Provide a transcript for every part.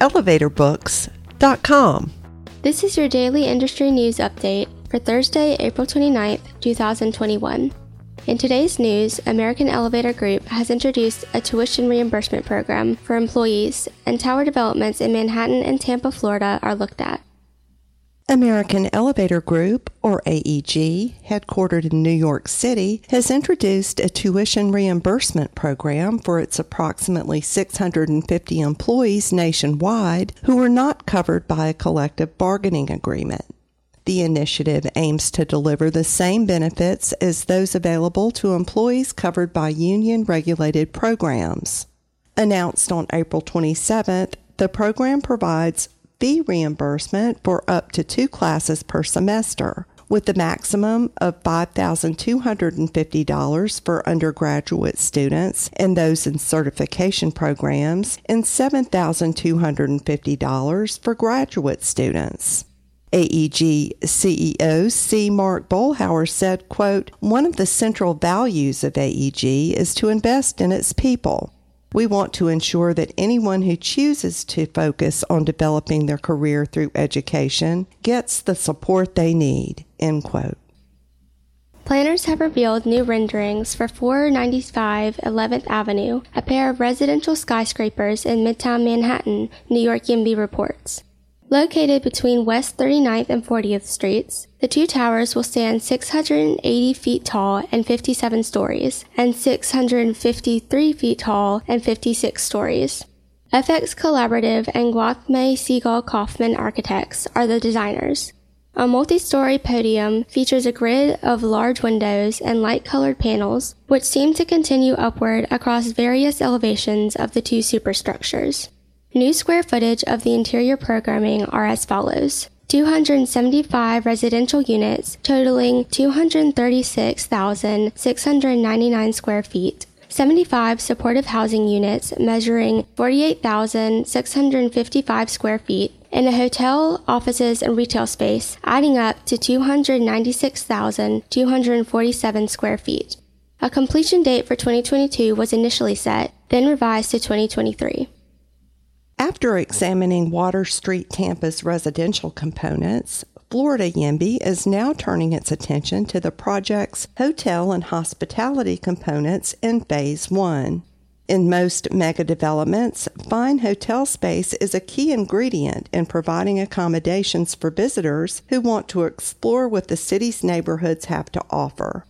elevatorbooks.com. This is your daily industry news update for Thursday, April 29th, 2021. In today's news, American Elevator Group has introduced a tuition reimbursement program for employees, and tower developments in Manhattan and Tampa, Florida are looked at. American Elevator Group, or AEG, headquartered in New York City, has introduced a tuition reimbursement program for its approximately 650 employees nationwide who are not covered by a collective bargaining agreement. The initiative aims to deliver the same benefits as those available to employees covered by union regulated programs. Announced on April 27th, the program provides fee reimbursement for up to two classes per semester, with the maximum of $5,250 for undergraduate students and those in certification programs, and $7,250 for graduate students. AEG CEO C. Mark Boelhouwer said, quote, One of the central values of AEG is to invest in its people. We want to ensure that anyone who chooses to focus on developing their career through education gets the support they need. End quote. Planners have revealed new renderings for 495 11th Avenue, a pair of residential skyscrapers in Midtown Manhattan, New York YIMBY reports. Located between West 39th and 40th Streets, the two towers will stand 680 feet tall and 57 stories, and 653 feet tall and 56 stories. FX Collaborative and Gwathmey Siegel Kaufman Architects are the designers. A multi-story podium features a grid of large windows and light-colored panels, which seem to continue upward across various elevations of the two superstructures. New square footage of the interior programming are as follows. 275 residential units totaling 236,699 square feet, 75 supportive housing units measuring 48,655 square feet, and a hotel, offices, and retail space adding up to 296,247 square feet. A completion date for 2022 was initially set, then revised to 2023. After examining Water Street Tampa's residential components, Florida YIMBY is now turning its attention to the project's hotel and hospitality components in Phase 1. In most mega developments, fine hotel space is a key ingredient in providing accommodations for visitors who want to explore what the city's neighborhoods have to offer.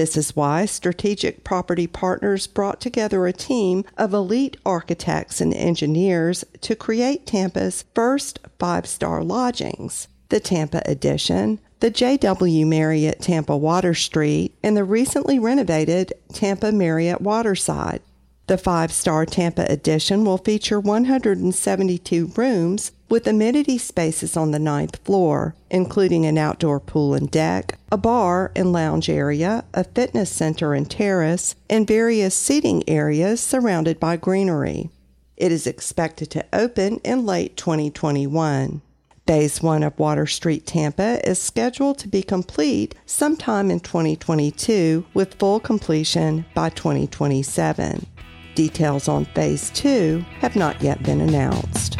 This is why Strategic Property Partners brought together a team of elite architects and engineers to create Tampa's first five star lodgings the Tampa Edition, the JW Marriott Tampa Water Street, and the recently renovated Tampa Marriott Waterside. The five star Tampa Edition will feature 172 rooms with amenity spaces on the ninth floor, including an outdoor pool and deck, a bar and lounge area, a fitness center and terrace, and various seating areas surrounded by greenery. It is expected to open in late 2021. Phase 1 of Water Street Tampa is scheduled to be complete sometime in 2022 with full completion by 2027. Details on Phase 2 have not yet been announced.